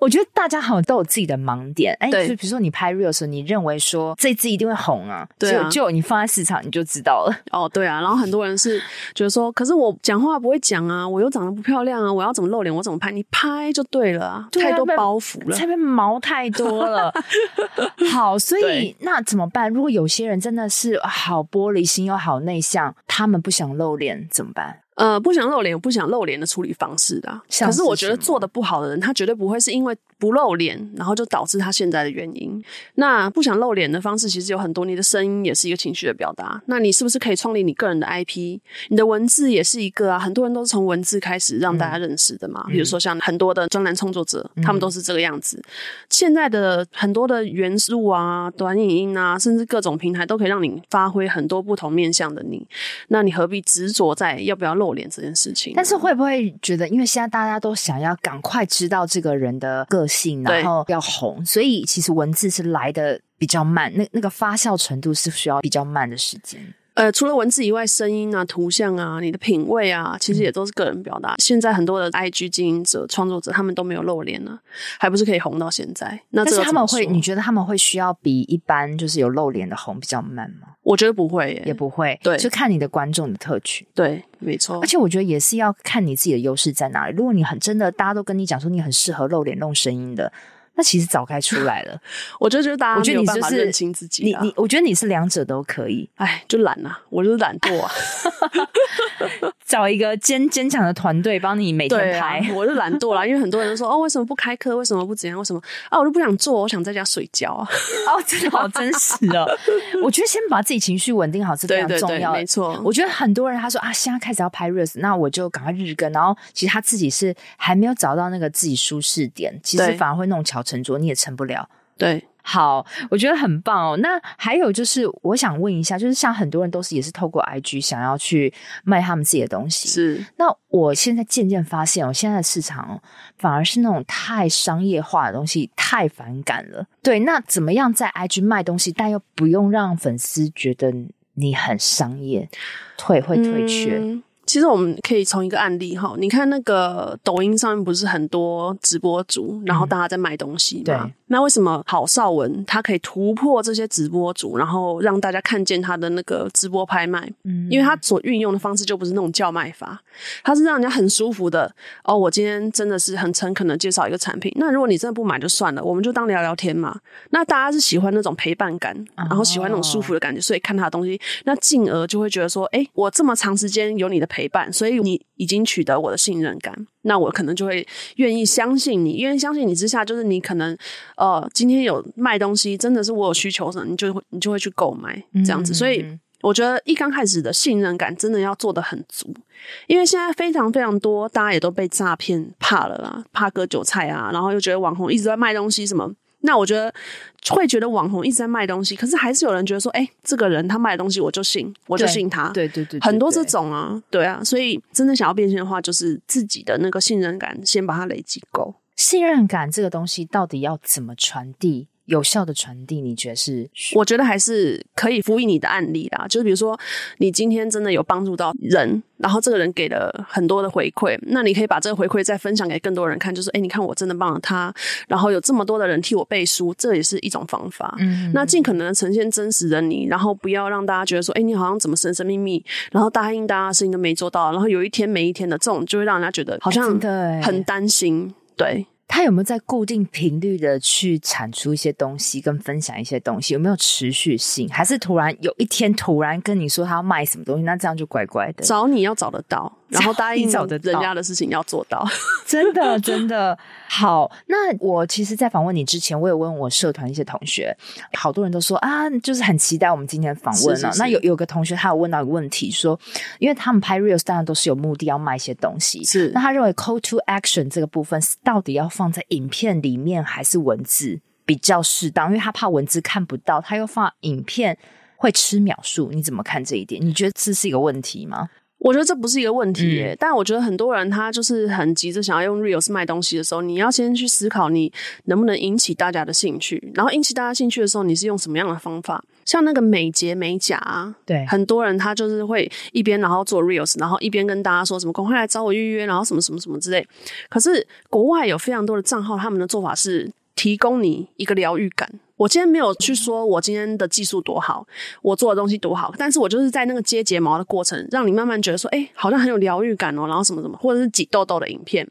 我觉得大家好像都有自己的盲点，哎，就比如说你拍 real 时候你认为说这支一定会红啊，对啊，就你放在市场你就知道了。哦，对啊，然后很多人是觉得说，可是我讲话不会讲啊，我又长得不漂亮啊，我要怎么露脸？我怎么拍？你拍就对了啊，太多包袱了，这边毛太多了。好，所以那怎么办？如果有些人真的是好玻璃心又好内向，他们不想露脸怎么办？呃，不想露脸，有不想露脸的处理方式的。可是我觉得做的不好的人，他绝对不会是因为不露脸，然后就导致他现在的原因。那不想露脸的方式其实有很多，你的声音也是一个情绪的表达。那你是不是可以创立你个人的 IP？你的文字也是一个啊，很多人都是从文字开始让大家认识的嘛。嗯、比如说像很多的专栏创作者，嗯、他们都是这个样子。现在的很多的元素啊，短影音啊，甚至各种平台都可以让你发挥很多不同面向的你。那你何必执着在要不要露脸这件事情？但是会不会觉得，因为现在大家都想要赶快知道这个人的个性，然后要红，所以其实文字是来的比较慢，那那个发酵程度是需要比较慢的时间。呃，除了文字以外，声音啊、图像啊、你的品味啊，其实也都是个人表达。嗯、现在很多的 IG 经营者、创作者，他们都没有露脸呢，还不是可以红到现在？那这但是他们会，你觉得他们会需要比一般就是有露脸的红比较慢吗？我觉得不会耶，也不会。对，就看你的观众的特区。对，没错。而且我觉得也是要看你自己的优势在哪里。如果你很真的，大家都跟你讲说你很适合露脸、弄声音的。那其实早该出来了，我就觉得就是大家没有办法认清自己。你你，我觉得你是两者都可以。哎，就懒啊，我就是懒惰啊。找一个坚坚强的团队帮你每天拍，啊、我是懒惰啦。因为很多人都说哦，为什么不开课？为什么不怎样？为什么啊？我就不想做，我想在家睡觉啊。哦，真的好真实哦。我觉得先把自己情绪稳定好是非常重要的。没错，我觉得很多人他说啊，现在开始要拍 reels，那我就赶快日更。然后其实他自己是还没有找到那个自己舒适点，其实反而会弄巧成着，你也成不了。对。好，我觉得很棒哦。那还有就是，我想问一下，就是像很多人都是也是透过 IG 想要去卖他们自己的东西。是。那我现在渐渐发现，我现在的市场反而是那种太商业化的东西太反感了。对，那怎么样在 IG 卖东西，但又不用让粉丝觉得你很商业，退会退却？嗯其实我们可以从一个案例哈，你看那个抖音上面不是很多直播主，然后大家在卖东西嘛？对。那为什么郝邵文他可以突破这些直播主，然后让大家看见他的那个直播拍卖？嗯，因为他所运用的方式就不是那种叫卖法，他是让人家很舒服的。哦，我今天真的是很诚恳的介绍一个产品。那如果你真的不买就算了，我们就当聊聊天嘛。那大家是喜欢那种陪伴感，然后喜欢那种舒服的感觉，所以看他的东西，那进而就会觉得说，哎，我这么长时间有你的陪伴，所以你已经取得我的信任感。那我可能就会愿意相信你，愿意相信你之下，就是你可能，呃，今天有卖东西，真的是我有需求的，你就会你就会去购买这样子。嗯、所以我觉得一刚开始的信任感真的要做的很足，因为现在非常非常多，大家也都被诈骗怕了啦，怕割韭菜啊，然后又觉得网红一直在卖东西什么。那我觉得会觉得网红一直在卖东西，可是还是有人觉得说，哎、欸，这个人他卖的东西我就信，我就信他。对对对，对，很多这种啊，对啊，所以真的想要变现的话，就是自己的那个信任感先把它累积够。信任感这个东西到底要怎么传递？有效的传递，你觉得是？我觉得还是可以辅以你的案例啦。就是比如说，你今天真的有帮助到人，然后这个人给了很多的回馈，那你可以把这个回馈再分享给更多人看。就是，哎，你看我真的帮了他，然后有这么多的人替我背书，这也是一种方法。嗯，那尽可能的呈现真实的你，然后不要让大家觉得说，哎，你好像怎么神神秘秘，然后答应大家的事情都没做到，然后有一天没一天的这种，就会让人家觉得好像很担心。对。他有没有在固定频率的去产出一些东西，跟分享一些东西？有没有持续性？还是突然有一天突然跟你说他要卖什么东西？那这样就怪怪的。找你要找得到。然后答应找的人家的事情要做到，真的真的好。那我其实，在访问你之前，我有问我社团一些同学，好多人都说啊，就是很期待我们今天访问了。是是是。那有有个同学，他有问到一个问题，说，因为他们拍 reels 当然都是有目的要卖一些东西，是。那他认为 call to action 这个部分是到底要放在影片里面还是文字比较适当？因为他怕文字看不到，他又放影片会吃秒数。你怎么看这一点？你觉得这是一个问题吗？我觉得这不是一个问题耶，嗯、但我觉得很多人他就是很急着想要用 Reels 卖东西的时候，你要先去思考你能不能引起大家的兴趣，然后引起大家兴趣的时候，你是用什么样的方法？像那个美睫美甲啊，对，很多人他就是会一边然后做 Reels，然后一边跟大家说什么赶快来找我预约，然后什么什么什么之类。可是国外有非常多的账号，他们的做法是提供你一个疗愈感。我今天没有去说我今天的技术多好，我做的东西多好，但是我就是在那个接睫毛的过程，让你慢慢觉得说，哎，好像很有疗愈感哦，然后什么什么，或者是挤痘痘的影片。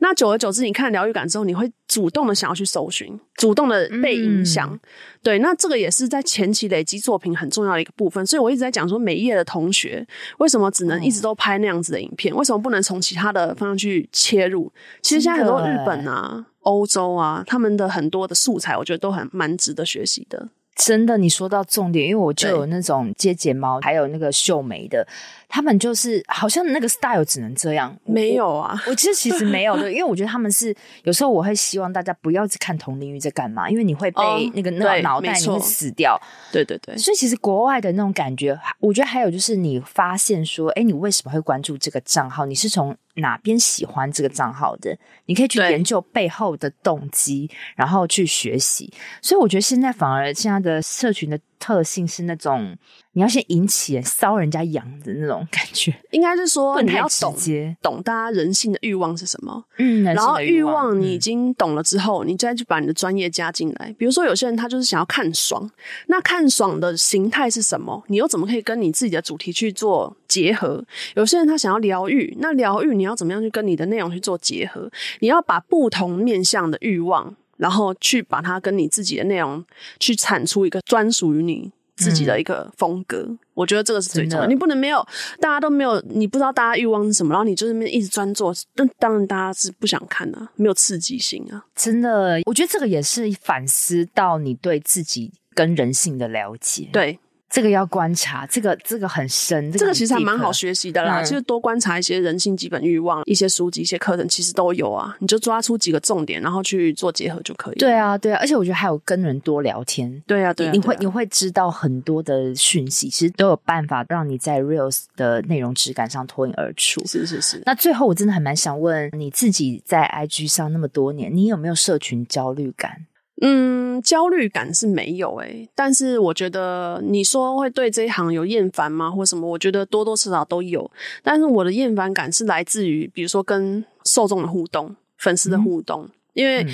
那久而久之，你看疗愈感之后，你会主动的想要去搜寻，主动的被影响。嗯、对，那这个也是在前期累积作品很重要的一个部分。所以我一直在讲说，美业的同学为什么只能一直都拍那样子的影片？嗯、为什么不能从其他的方向去切入？其实现在很多日本啊。欧洲啊，他们的很多的素材，我觉得都很蛮值得学习的。真的，你说到重点，因为我就有那种接睫毛，还有那个绣眉的。他们就是好像那个 style 只能这样，没有啊。我其实其实没有 的，因为我觉得他们是有时候我会希望大家不要去看同领域在干嘛，因为你会被那个那个脑袋你会死掉。对对对，所以其实国外的那种感觉，我觉得还有就是你发现说，哎，你为什么会关注这个账号？你是从哪边喜欢这个账号的？你可以去研究背后的动机，然后去学习。所以我觉得现在反而现在的社群的特性是那种。你要先引起骚人家痒的那种感觉，应该是说你要懂懂大家人性的欲望是什么。嗯，然后欲望你已经懂了之后，嗯、你再去把你的专业加进来。比如说有些人他就是想要看爽，那看爽的形态是什么？你又怎么可以跟你自己的主题去做结合？有些人他想要疗愈，那疗愈你要怎么样去跟你的内容去做结合？你要把不同面向的欲望，然后去把它跟你自己的内容去产出一个专属于你。自己的一个风格，嗯、我觉得这个是最重要的。你不能没有，大家都没有，你不知道大家欲望是什么，然后你就那边一直专做，那当然大家是不想看啊，没有刺激性啊。真的，我觉得这个也是反思到你对自己跟人性的了解。对。这个要观察，这个这个很深，这个、这个其实还蛮好学习的啦。嗯、其实多观察一些人性基本欲望，一些书籍、一些课程，其实都有啊。你就抓出几个重点，然后去做结合就可以。对啊，对啊，而且我觉得还有跟人多聊天。对啊，对啊，你会你会知道很多的讯息，其实都有办法让你在 Reels 的内容质感上脱颖而出。是是是。那最后我真的还蛮想问你自己，在 IG 上那么多年，你有没有社群焦虑感？嗯，焦虑感是没有诶、欸，但是我觉得你说会对这一行有厌烦吗，或什么？我觉得多多少少都有，但是我的厌烦感是来自于，比如说跟受众的互动、粉丝的互动，嗯、因为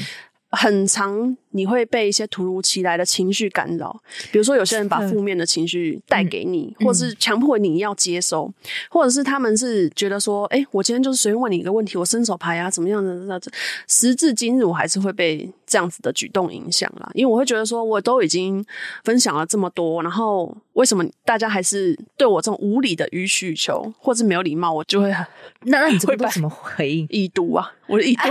很常。你会被一些突如其来的情绪干扰，比如说有些人把负面的情绪带给你，嗯、或者是强迫你要接收，嗯、或者是他们是觉得说，哎，我今天就是随便问你一个问题，我伸手牌啊，怎么样的？那这时至今日，我还是会被这样子的举动影响啦，因为我会觉得说，我都已经分享了这么多，然后为什么大家还是对我这种无理的予取予求，或是没有礼貌，我就会 那那你会不会怎么回应？已读啊，我的已读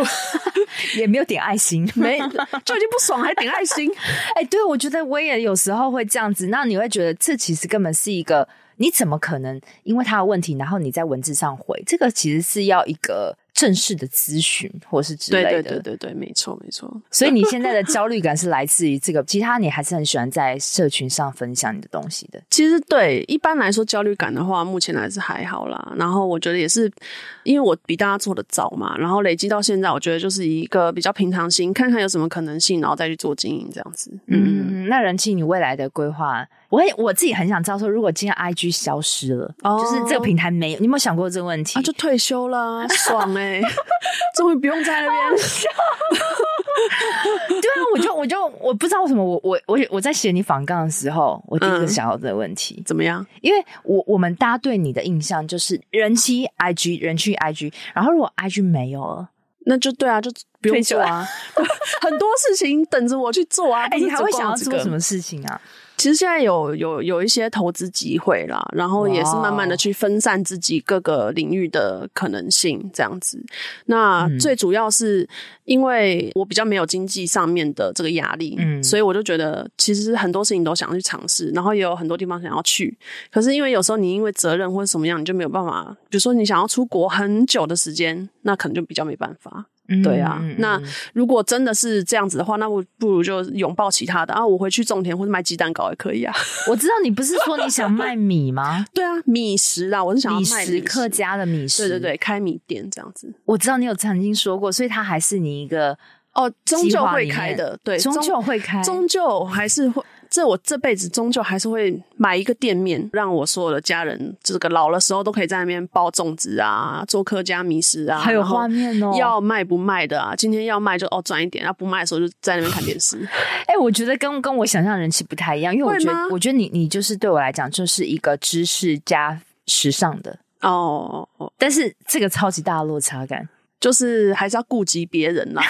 也没有点爱心，没就已经不。爽还点爱心，哎、对，我觉得我也有时候会这样子。那你会觉得这其实根本是一个，你怎么可能因为他的问题，然后你在文字上回？这个其实是要一个正式的咨询或是之类的。对对对对对，没错没错。所以你现在的焦虑感是来自于这个，其他你还是很喜欢在社群上分享你的东西的。其实对，一般来说焦虑感的话，目前还是还好啦。然后我觉得也是，因为我比大家做的早嘛，然后累积到现在，我觉得就是一个比较平常心，看看有什么可能性，然后再去做经营这样子。嗯，嗯，那人气你未来的规划？我也我自己很想知道，说如果今天 IG 消失了，oh, 就是这个平台没有，你有没有想过这个问题？啊，就退休了，爽哎、欸，终于不用在那边笑。对啊，我就我就我不知道为什么我我我我在写你访杠的时候，我第一个想到这个问题，嗯、怎么样？因为我我们大家对你的印象就是人气 IG 人气 IG，然后如果 IG 没有了，那就对啊，就不用做啊，很多事情等着我去做啊。哎、欸，你还会想要做什么事情啊？其实现在有有有一些投资机会啦，然后也是慢慢的去分散自己各个领域的可能性，这样子。那最主要是因为我比较没有经济上面的这个压力，嗯，所以我就觉得其实很多事情都想要去尝试，然后也有很多地方想要去。可是因为有时候你因为责任或者什么样，你就没有办法。比如说你想要出国很久的时间，那可能就比较没办法。对啊，嗯、那如果真的是这样子的话，那我不如就拥抱其他的啊！我回去种田或者卖鸡蛋糕也可以啊。我知道你不是说你想卖米吗？对啊，米食啊，我是想要卖米食，米食客家的米食。对对对，开米店这样子。我知道你有曾经说过，所以它还是你一个哦，终究会开的，对，终究会开，终究还是会。这我这辈子终究还是会买一个店面，让我所有的家人，这个老了时候都可以在那边包粽子啊，做客家米食啊，还有画面哦。要卖不卖的啊？今天要卖就哦赚一点，要不卖的时候就在那边看电视。哎、欸，我觉得跟跟我想象的人气不太一样，因为我觉得我觉得你你就是对我来讲就是一个知识加时尚的哦，但是这个超级大的落差感，就是还是要顾及别人啦。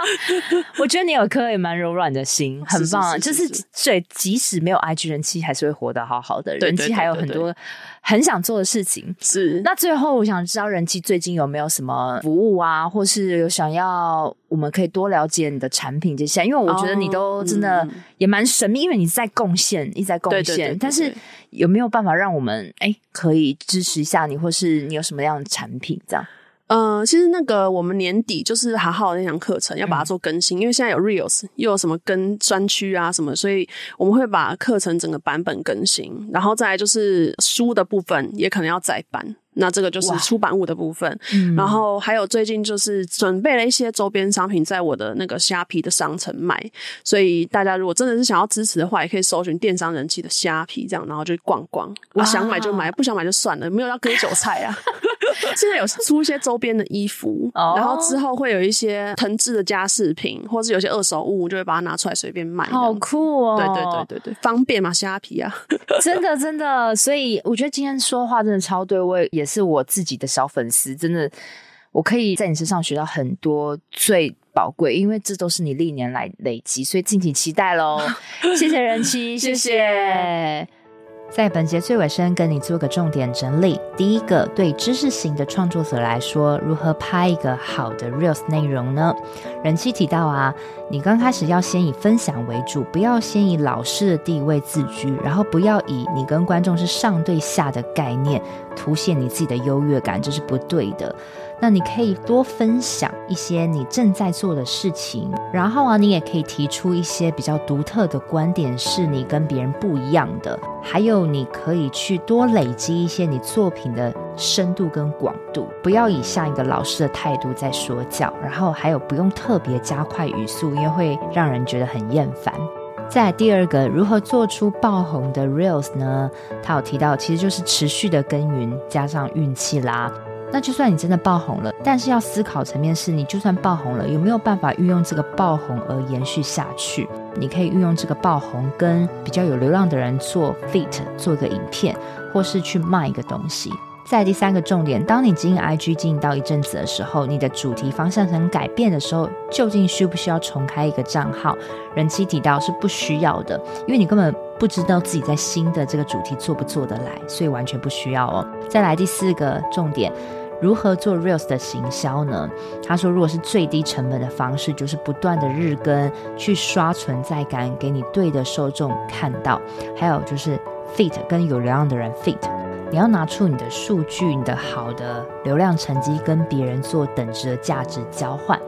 我觉得你有颗也蛮柔软的心，很棒。就是对，即使没有 IG 人气，还是会活得好好的。人气还有很多很想做的事情。是。那最后，我想知道人气最近有没有什么服务啊，或是有想要我们可以多了解你的产品这些？因为我觉得你都真的也蛮神秘，因为你在贡献，一直在贡献。但是有没有办法让我们哎可以支持一下你，或是你有什么样的产品这样？呃，其实那个我们年底就是好好的那堂课程要把它做更新，嗯、因为现在有 Reels 又有什么跟专区啊什么，所以我们会把课程整个版本更新，然后再来就是书的部分也可能要再版。那这个就是出版物的部分，嗯、然后还有最近就是准备了一些周边商品在我的那个虾皮的商城卖，所以大家如果真的是想要支持的话，也可以搜寻电商人气的虾皮这样，然后就逛逛。我想买就买，啊、不想买就算了，没有要割韭菜啊。现在有出一些周边的衣服，哦、然后之后会有一些藤制的家饰品，或是有些二手物，就会把它拿出来随便卖。好酷哦！对对对对对，方便嘛，虾皮啊，真的真的。所以我觉得今天说话真的超对，我也是我自己的小粉丝，真的，我可以在你身上学到很多最宝贵，因为这都是你历年来累积，所以敬请期待喽。谢谢人妻，谢谢。在本节最尾声，跟你做个重点整理。第一个，对知识型的创作者来说，如何拍一个好的 Reels 内容呢？人妻提到啊，你刚开始要先以分享为主，不要先以老师的地位自居，然后不要以你跟观众是上对下的概念，凸显你自己的优越感，这是不对的。那你可以多分享一些你正在做的事情，然后啊，你也可以提出一些比较独特的观点，是你跟别人不一样的。还有，你可以去多累积一些你作品的深度跟广度，不要以像一个老师的态度在说教。然后还有，不用特别加快语速，因为会让人觉得很厌烦。再第二个，如何做出爆红的 Reels 呢？他有提到，其实就是持续的耕耘加上运气啦。那就算你真的爆红了，但是要思考层面是，你就算爆红了，有没有办法运用这个爆红而延续下去？你可以运用这个爆红跟比较有流量的人做 feat，做个影片，或是去卖一个东西。再第三个重点，当你经营 IG 经营到一阵子的时候，你的主题方向想改变的时候，究竟需不需要重开一个账号？人妻提到是不需要的，因为你根本不知道自己在新的这个主题做不做得来，所以完全不需要哦。再来第四个重点。如何做 Reels 的行销呢？他说，如果是最低成本的方式，就是不断的日更，去刷存在感，给你对的受众看到。还有就是 fit 跟有流量的人 fit，。你要拿出你的数据、你的好的流量成绩，跟别人做等值的价值交换。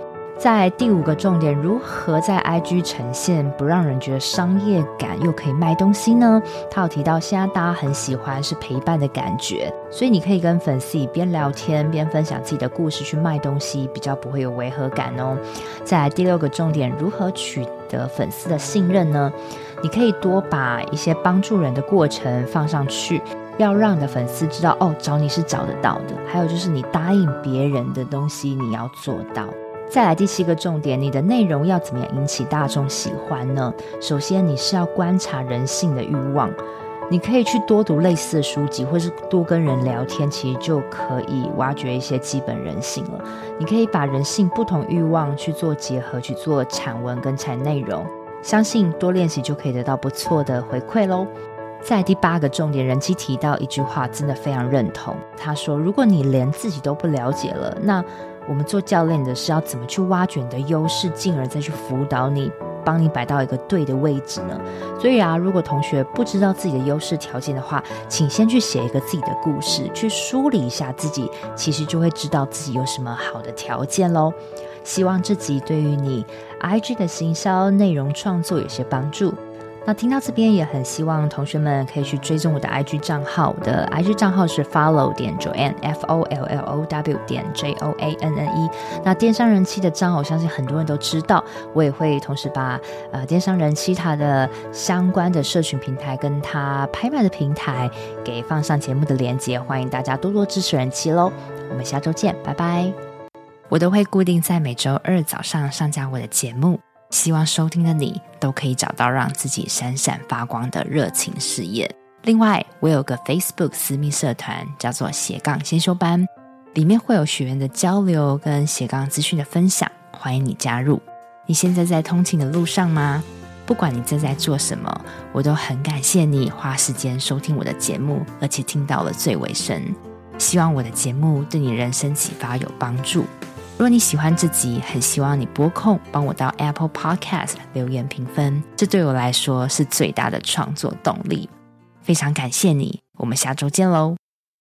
在第五个重点，如何在 IG 呈现不让人觉得商业感又可以卖东西呢？他有提到，现在大家很喜欢是陪伴的感觉，所以你可以跟粉丝边聊天边分享自己的故事去卖东西，比较不会有违和感哦。再来第六个重点，如何取得粉丝的信任呢？你可以多把一些帮助人的过程放上去，要让你的粉丝知道哦，找你是找得到的。还有就是你答应别人的东西，你要做到。再来第七个重点，你的内容要怎么样引起大众喜欢呢？首先，你是要观察人性的欲望，你可以去多读类似的书籍，或是多跟人聊天，其实就可以挖掘一些基本人性了。你可以把人性不同欲望去做结合，去做产文跟产内容，相信多练习就可以得到不错的回馈喽。在第八个重点，人机提到一句话，真的非常认同。他说：“如果你连自己都不了解了，那……”我们做教练的是要怎么去挖掘你的优势，进而再去辅导你，帮你摆到一个对的位置呢？所以啊，如果同学不知道自己的优势条件的话，请先去写一个自己的故事，去梳理一下自己，其实就会知道自己有什么好的条件喽。希望这集对于你 IG 的行销内容创作有些帮助。那听到这边也很希望同学们可以去追踪我的 IG 账号，我的 IG 账号是 follow 点 Joanne F O L L O W 点 J O A N N E。那电商人气的账号，我相信很多人都知道，我也会同时把呃电商人气他的相关的社群平台跟他拍卖的平台给放上节目的链接，欢迎大家多多支持人气喽。我们下周见，拜拜。我都会固定在每周二早上上架我的节目。希望收听的你都可以找到让自己闪闪发光的热情事业。另外，我有个 Facebook 私密社团，叫做斜杠先修班，里面会有学员的交流跟斜杠资讯的分享，欢迎你加入。你现在在通勤的路上吗？不管你正在做什么，我都很感谢你花时间收听我的节目，而且听到了最尾声。希望我的节目对你人生启发有帮助。如果你喜欢自己，很希望你播控帮我到 Apple Podcast 留言评分，这对我来说是最大的创作动力。非常感谢你，我们下周见喽。